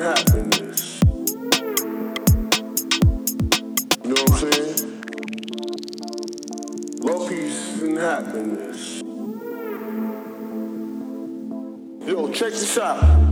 happiness. You know what I'm saying? Love, peace, and happiness. Yo, check this out.